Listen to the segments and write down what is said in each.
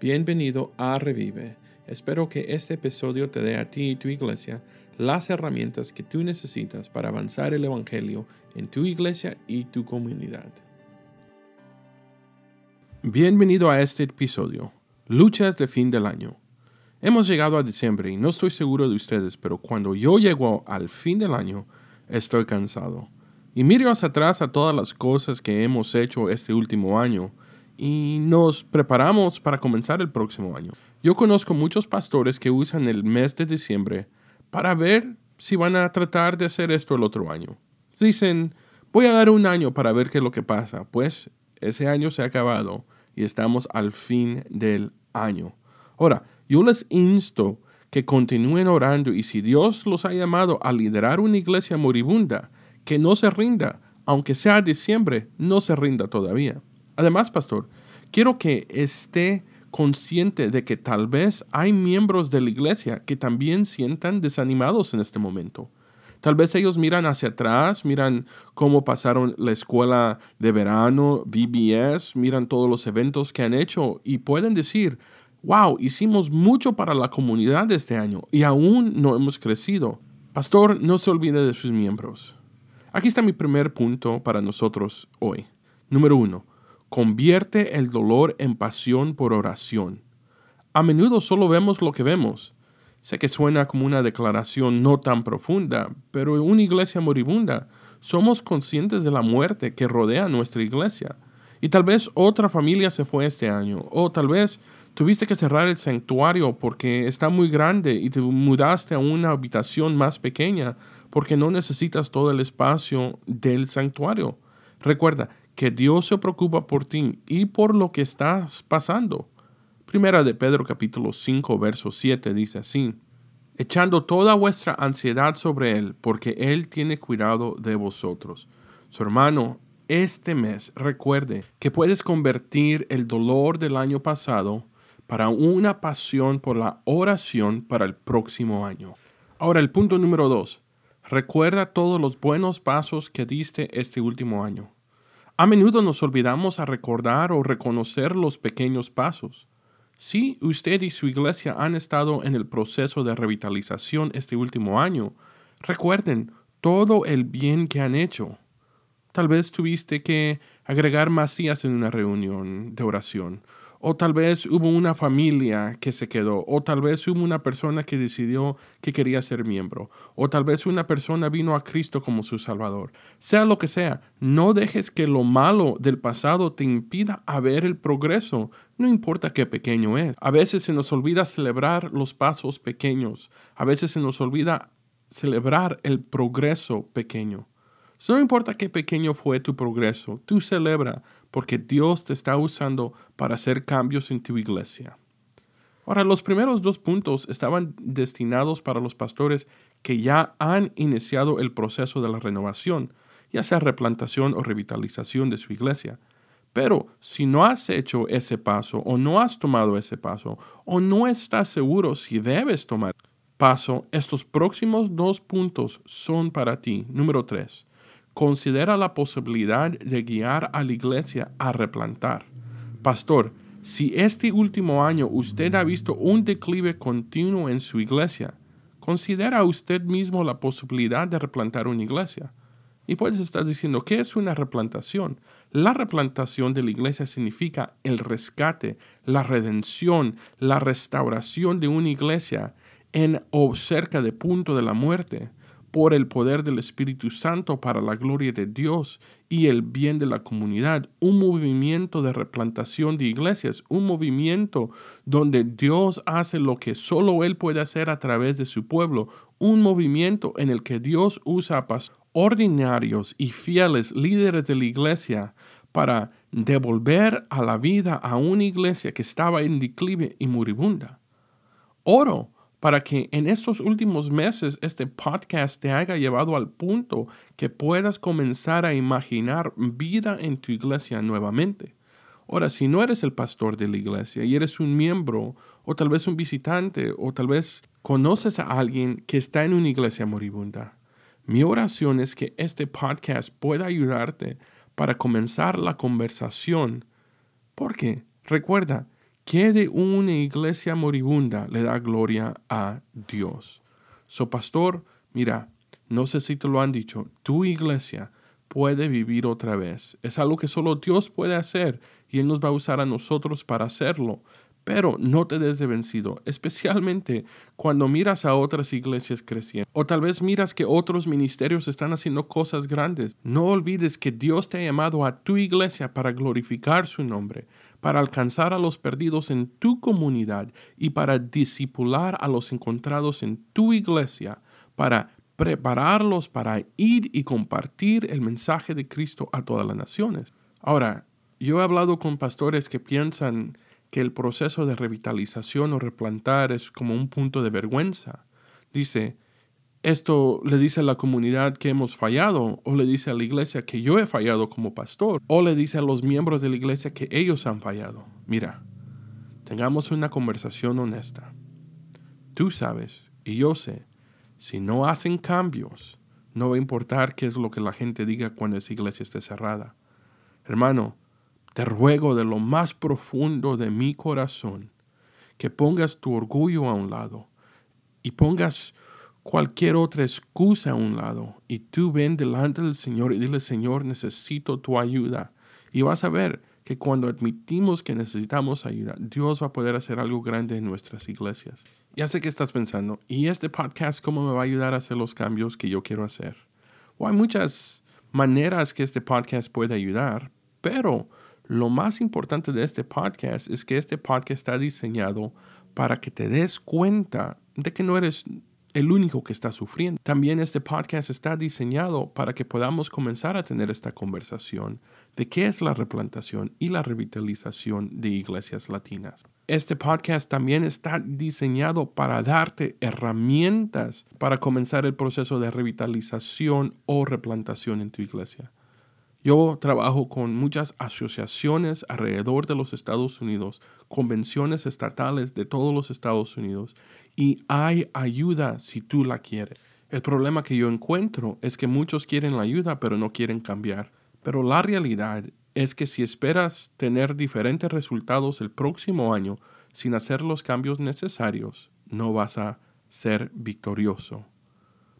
Bienvenido a Revive. Espero que este episodio te dé a ti y tu iglesia las herramientas que tú necesitas para avanzar el Evangelio en tu iglesia y tu comunidad. Bienvenido a este episodio, Luchas de fin del año. Hemos llegado a diciembre y no estoy seguro de ustedes, pero cuando yo llego al fin del año, estoy cansado. Y miro hacia atrás a todas las cosas que hemos hecho este último año y nos preparamos para comenzar el próximo año. Yo conozco muchos pastores que usan el mes de diciembre para ver si van a tratar de hacer esto el otro año. Dicen, voy a dar un año para ver qué es lo que pasa. Pues ese año se ha acabado y estamos al fin del año. Ahora, yo les insto que continúen orando y si Dios los ha llamado a liderar una iglesia moribunda, que no se rinda, aunque sea diciembre, no se rinda todavía. Además, pastor, quiero que esté consciente de que tal vez hay miembros de la iglesia que también sientan desanimados en este momento. Tal vez ellos miran hacia atrás, miran cómo pasaron la escuela de verano, VBS, miran todos los eventos que han hecho y pueden decir, wow, hicimos mucho para la comunidad este año y aún no hemos crecido. Pastor, no se olvide de sus miembros. Aquí está mi primer punto para nosotros hoy. Número uno, Convierte el dolor en pasión por oración. A menudo solo vemos lo que vemos. Sé que suena como una declaración no tan profunda, pero en una iglesia moribunda somos conscientes de la muerte que rodea nuestra iglesia. Y tal vez otra familia se fue este año, o tal vez tuviste que cerrar el santuario porque está muy grande y te mudaste a una habitación más pequeña porque no necesitas todo el espacio del santuario. Recuerda, que Dios se preocupa por ti y por lo que estás pasando. Primera de Pedro capítulo 5 verso 7 dice así, echando toda vuestra ansiedad sobre Él, porque Él tiene cuidado de vosotros. Su hermano, este mes recuerde que puedes convertir el dolor del año pasado para una pasión por la oración para el próximo año. Ahora el punto número dos. Recuerda todos los buenos pasos que diste este último año. A menudo nos olvidamos a recordar o reconocer los pequeños pasos. Si usted y su iglesia han estado en el proceso de revitalización este último año, recuerden todo el bien que han hecho. Tal vez tuviste que agregar masías en una reunión de oración, o tal vez hubo una familia que se quedó, o tal vez hubo una persona que decidió que quería ser miembro, o tal vez una persona vino a Cristo como su Salvador. Sea lo que sea, no dejes que lo malo del pasado te impida ver el progreso, no importa qué pequeño es. A veces se nos olvida celebrar los pasos pequeños, a veces se nos olvida celebrar el progreso pequeño. No importa qué pequeño fue tu progreso, tú celebra porque Dios te está usando para hacer cambios en tu iglesia. Ahora, los primeros dos puntos estaban destinados para los pastores que ya han iniciado el proceso de la renovación, ya sea replantación o revitalización de su iglesia. Pero si no has hecho ese paso o no has tomado ese paso o no estás seguro si debes tomar paso, estos próximos dos puntos son para ti. Número tres, considera la posibilidad de guiar a la iglesia a replantar. Pastor, si este último año usted ha visto un declive continuo en su iglesia, considera usted mismo la posibilidad de replantar una iglesia. Y puedes estar diciendo, ¿qué es una replantación? La replantación de la iglesia significa el rescate, la redención, la restauración de una iglesia en o cerca de punto de la muerte por el poder del Espíritu Santo para la gloria de Dios y el bien de la comunidad, un movimiento de replantación de iglesias, un movimiento donde Dios hace lo que solo Él puede hacer a través de su pueblo, un movimiento en el que Dios usa a ordinarios y fieles líderes de la iglesia para devolver a la vida a una iglesia que estaba en declive y moribunda. Oro para que en estos últimos meses este podcast te haya llevado al punto que puedas comenzar a imaginar vida en tu iglesia nuevamente. Ahora, si no eres el pastor de la iglesia y eres un miembro o tal vez un visitante o tal vez conoces a alguien que está en una iglesia moribunda, mi oración es que este podcast pueda ayudarte para comenzar la conversación. Porque, recuerda, ¿Qué de una iglesia moribunda le da gloria a Dios? So, pastor, mira, no sé si te lo han dicho, tu iglesia puede vivir otra vez. Es algo que solo Dios puede hacer y Él nos va a usar a nosotros para hacerlo. Pero no te des de vencido, especialmente cuando miras a otras iglesias creciendo. O tal vez miras que otros ministerios están haciendo cosas grandes. No olvides que Dios te ha llamado a tu iglesia para glorificar su nombre, para alcanzar a los perdidos en tu comunidad y para disipular a los encontrados en tu iglesia, para prepararlos para ir y compartir el mensaje de Cristo a todas las naciones. Ahora, yo he hablado con pastores que piensan que el proceso de revitalización o replantar es como un punto de vergüenza. Dice, esto le dice a la comunidad que hemos fallado, o le dice a la iglesia que yo he fallado como pastor, o le dice a los miembros de la iglesia que ellos han fallado. Mira, tengamos una conversación honesta. Tú sabes, y yo sé, si no hacen cambios, no va a importar qué es lo que la gente diga cuando esa iglesia esté cerrada. Hermano, te ruego de lo más profundo de mi corazón que pongas tu orgullo a un lado y pongas cualquier otra excusa a un lado y tú ven delante del Señor y dile, Señor, necesito tu ayuda. Y vas a ver que cuando admitimos que necesitamos ayuda, Dios va a poder hacer algo grande en nuestras iglesias. Ya sé que estás pensando, ¿y este podcast cómo me va a ayudar a hacer los cambios que yo quiero hacer? O hay muchas maneras que este podcast puede ayudar, pero lo más importante de este podcast es que este podcast está diseñado para que te des cuenta de que no eres el único que está sufriendo. También este podcast está diseñado para que podamos comenzar a tener esta conversación de qué es la replantación y la revitalización de iglesias latinas. Este podcast también está diseñado para darte herramientas para comenzar el proceso de revitalización o replantación en tu iglesia. Yo trabajo con muchas asociaciones alrededor de los Estados Unidos, convenciones estatales de todos los Estados Unidos y hay ayuda si tú la quieres. El problema que yo encuentro es que muchos quieren la ayuda pero no quieren cambiar. Pero la realidad es que si esperas tener diferentes resultados el próximo año sin hacer los cambios necesarios, no vas a ser victorioso.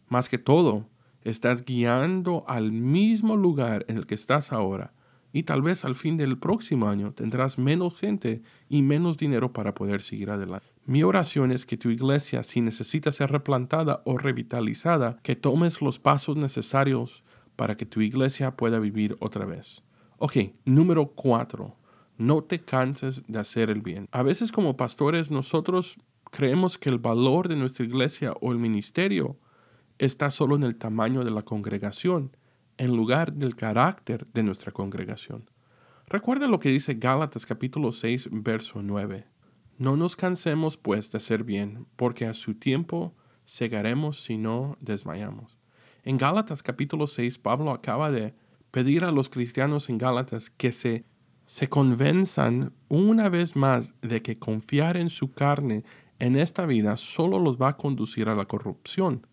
Más que todo, estás guiando al mismo lugar en el que estás ahora y tal vez al fin del próximo año tendrás menos gente y menos dinero para poder seguir adelante. Mi oración es que tu iglesia, si necesita ser replantada o revitalizada, que tomes los pasos necesarios para que tu iglesia pueda vivir otra vez. Ok, número cuatro. No te canses de hacer el bien. A veces como pastores nosotros creemos que el valor de nuestra iglesia o el ministerio está solo en el tamaño de la congregación, en lugar del carácter de nuestra congregación. Recuerda lo que dice Gálatas capítulo 6, verso 9. No nos cansemos pues de hacer bien, porque a su tiempo segaremos si no desmayamos. En Gálatas capítulo 6, Pablo acaba de pedir a los cristianos en Gálatas que se, se convenzan una vez más de que confiar en su carne en esta vida solo los va a conducir a la corrupción.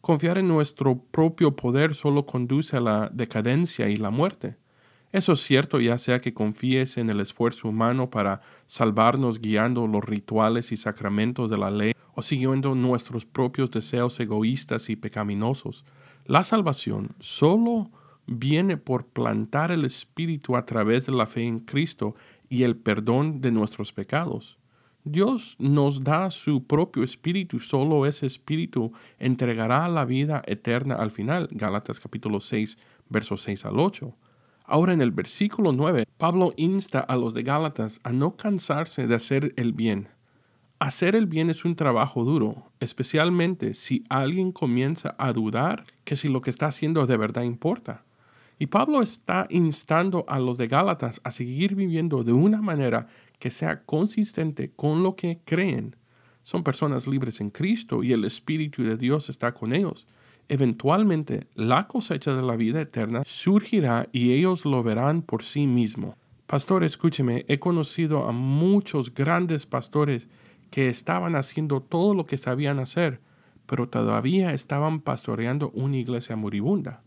Confiar en nuestro propio poder solo conduce a la decadencia y la muerte. Eso es cierto ya sea que confíes en el esfuerzo humano para salvarnos guiando los rituales y sacramentos de la ley o siguiendo nuestros propios deseos egoístas y pecaminosos. La salvación solo viene por plantar el Espíritu a través de la fe en Cristo y el perdón de nuestros pecados. Dios nos da su propio espíritu, solo ese espíritu entregará la vida eterna al final. Capítulo 6, versos 6 al 8. Ahora en el versículo 9, Pablo insta a los de Gálatas a no cansarse de hacer el bien. Hacer el bien es un trabajo duro, especialmente si alguien comienza a dudar que si lo que está haciendo de verdad importa. Y Pablo está instando a los de Gálatas a seguir viviendo de una manera que sea consistente con lo que creen. Son personas libres en Cristo y el Espíritu de Dios está con ellos. Eventualmente la cosecha de la vida eterna surgirá y ellos lo verán por sí mismo. Pastor, escúcheme, he conocido a muchos grandes pastores que estaban haciendo todo lo que sabían hacer, pero todavía estaban pastoreando una iglesia moribunda.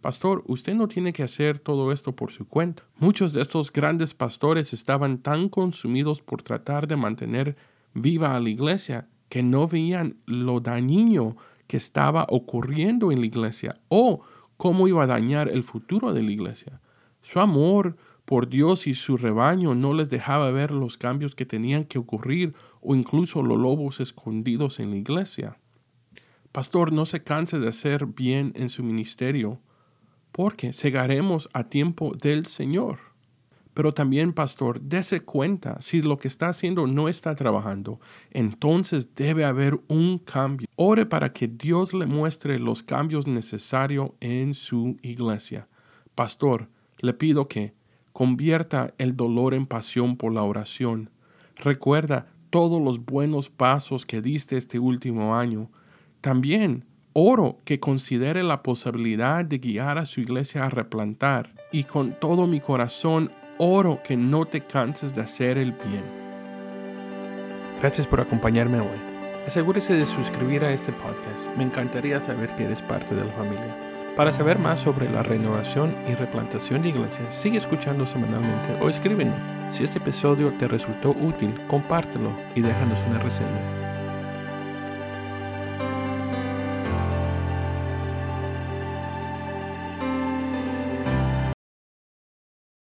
Pastor, usted no tiene que hacer todo esto por su cuenta. Muchos de estos grandes pastores estaban tan consumidos por tratar de mantener viva a la iglesia que no veían lo dañino que estaba ocurriendo en la iglesia o cómo iba a dañar el futuro de la iglesia. Su amor por Dios y su rebaño no les dejaba ver los cambios que tenían que ocurrir o incluso los lobos escondidos en la iglesia. Pastor, no se canse de hacer bien en su ministerio porque segaremos a tiempo del Señor. Pero también, pastor, dése cuenta, si lo que está haciendo no está trabajando, entonces debe haber un cambio. Ore para que Dios le muestre los cambios necesarios en su iglesia. Pastor, le pido que convierta el dolor en pasión por la oración. Recuerda todos los buenos pasos que diste este último año. También Oro que considere la posibilidad de guiar a su iglesia a replantar y con todo mi corazón oro que no te canses de hacer el bien. Gracias por acompañarme hoy. Asegúrese de suscribir a este podcast. Me encantaría saber que eres parte de la familia. Para saber más sobre la renovación y replantación de iglesias, sigue escuchando semanalmente o escríbenos. Si este episodio te resultó útil, compártelo y déjanos una reseña.